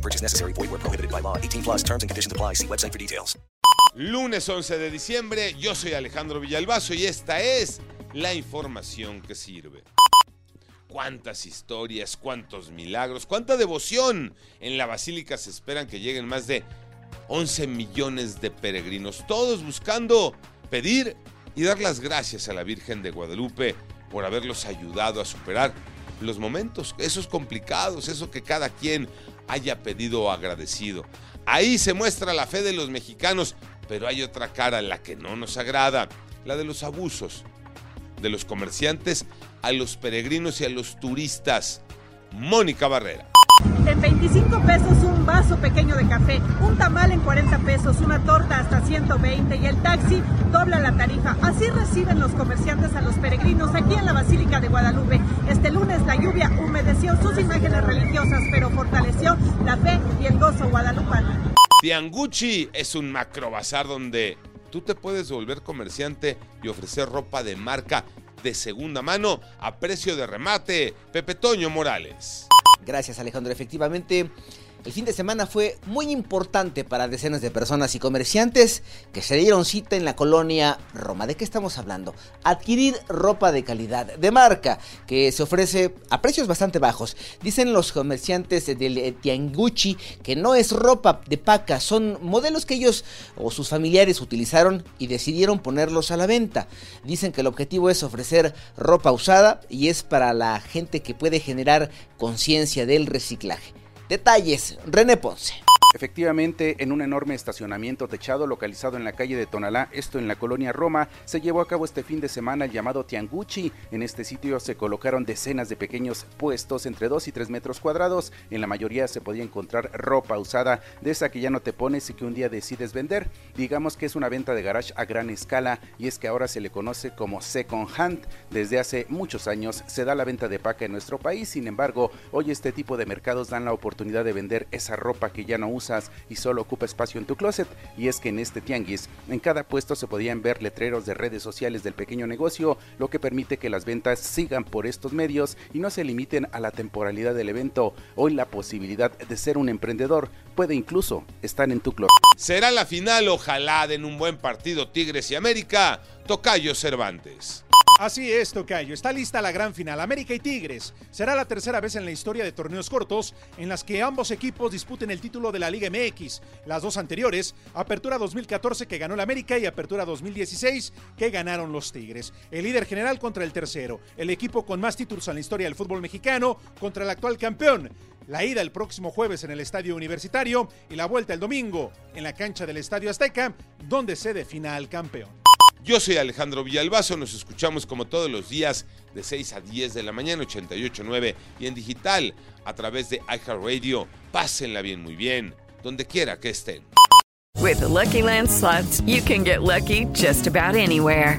No purchase necessary. Void where prohibited by law. 18 plus terms and conditions apply. See website for details. Lunes 11 de diciembre, yo soy Alejandro Villalbazo y esta es la información que sirve. Cuántas historias, cuántos milagros, cuánta devoción. En la basílica se esperan que lleguen más de 11 millones de peregrinos, todos buscando pedir y dar las gracias a la Virgen de Guadalupe por haberlos ayudado a superar los momentos, esos complicados, eso que cada quien haya pedido o agradecido. Ahí se muestra la fe de los mexicanos, pero hay otra cara, la que no nos agrada, la de los abusos de los comerciantes a los peregrinos y a los turistas. Mónica Barrera. En 25 pesos un vaso pequeño de café, un tamal en 40 pesos, una torta hasta 120 y el taxi dobla la tarifa. Así reciben los comerciantes a los peregrinos aquí en la Basílica de Guadalupe. Humedeció sus imágenes religiosas, pero fortaleció la fe y el gozo guadalupano. Tianguchi es un macrobazar donde tú te puedes volver comerciante y ofrecer ropa de marca de segunda mano a precio de remate. Pepe Toño Morales. Gracias Alejandro. Efectivamente, el fin de semana fue muy importante para decenas de personas y comerciantes que se dieron cita en la colonia Roma. ¿De qué estamos hablando? Adquirir ropa de calidad, de marca, que se ofrece a precios bastante bajos. Dicen los comerciantes del Tianguchi que no es ropa de paca, son modelos que ellos o sus familiares utilizaron y decidieron ponerlos a la venta. Dicen que el objetivo es ofrecer ropa usada y es para la gente que puede generar conciencia del reciclaje. Detalles, René Ponce. Efectivamente, en un enorme estacionamiento techado localizado en la calle de Tonalá, esto en la colonia Roma, se llevó a cabo este fin de semana el llamado Tianguchi. En este sitio se colocaron decenas de pequeños puestos entre 2 y 3 metros cuadrados. En la mayoría se podía encontrar ropa usada, de esa que ya no te pones y que un día decides vender. Digamos que es una venta de garage a gran escala y es que ahora se le conoce como second hand. Desde hace muchos años se da la venta de paca en nuestro país, sin embargo, hoy este tipo de mercados dan la oportunidad de vender esa ropa que ya no y solo ocupa espacio en tu closet. Y es que en este tianguis, en cada puesto se podían ver letreros de redes sociales del pequeño negocio, lo que permite que las ventas sigan por estos medios y no se limiten a la temporalidad del evento. Hoy la posibilidad de ser un emprendedor puede incluso estar en tu closet. Será la final, ojalá den un buen partido Tigres y América. Tocayo Cervantes. Así es, Tocayo. Está lista la gran final. América y Tigres. Será la tercera vez en la historia de torneos cortos en las que ambos equipos disputen el título de la Liga MX. Las dos anteriores, Apertura 2014 que ganó el América y Apertura 2016 que ganaron los Tigres. El líder general contra el tercero. El equipo con más títulos en la historia del fútbol mexicano contra el actual campeón. La ida el próximo jueves en el Estadio Universitario y la vuelta el domingo en la cancha del Estadio Azteca, donde se defina al campeón. Yo soy Alejandro Villalbazo, nos escuchamos como todos los días de 6 a 10 de la mañana, 88.9 y en digital a través de iHeartRadio. Pásenla bien, muy bien, donde quiera que estén. With the Lucky Land slots, you can get lucky just about anywhere.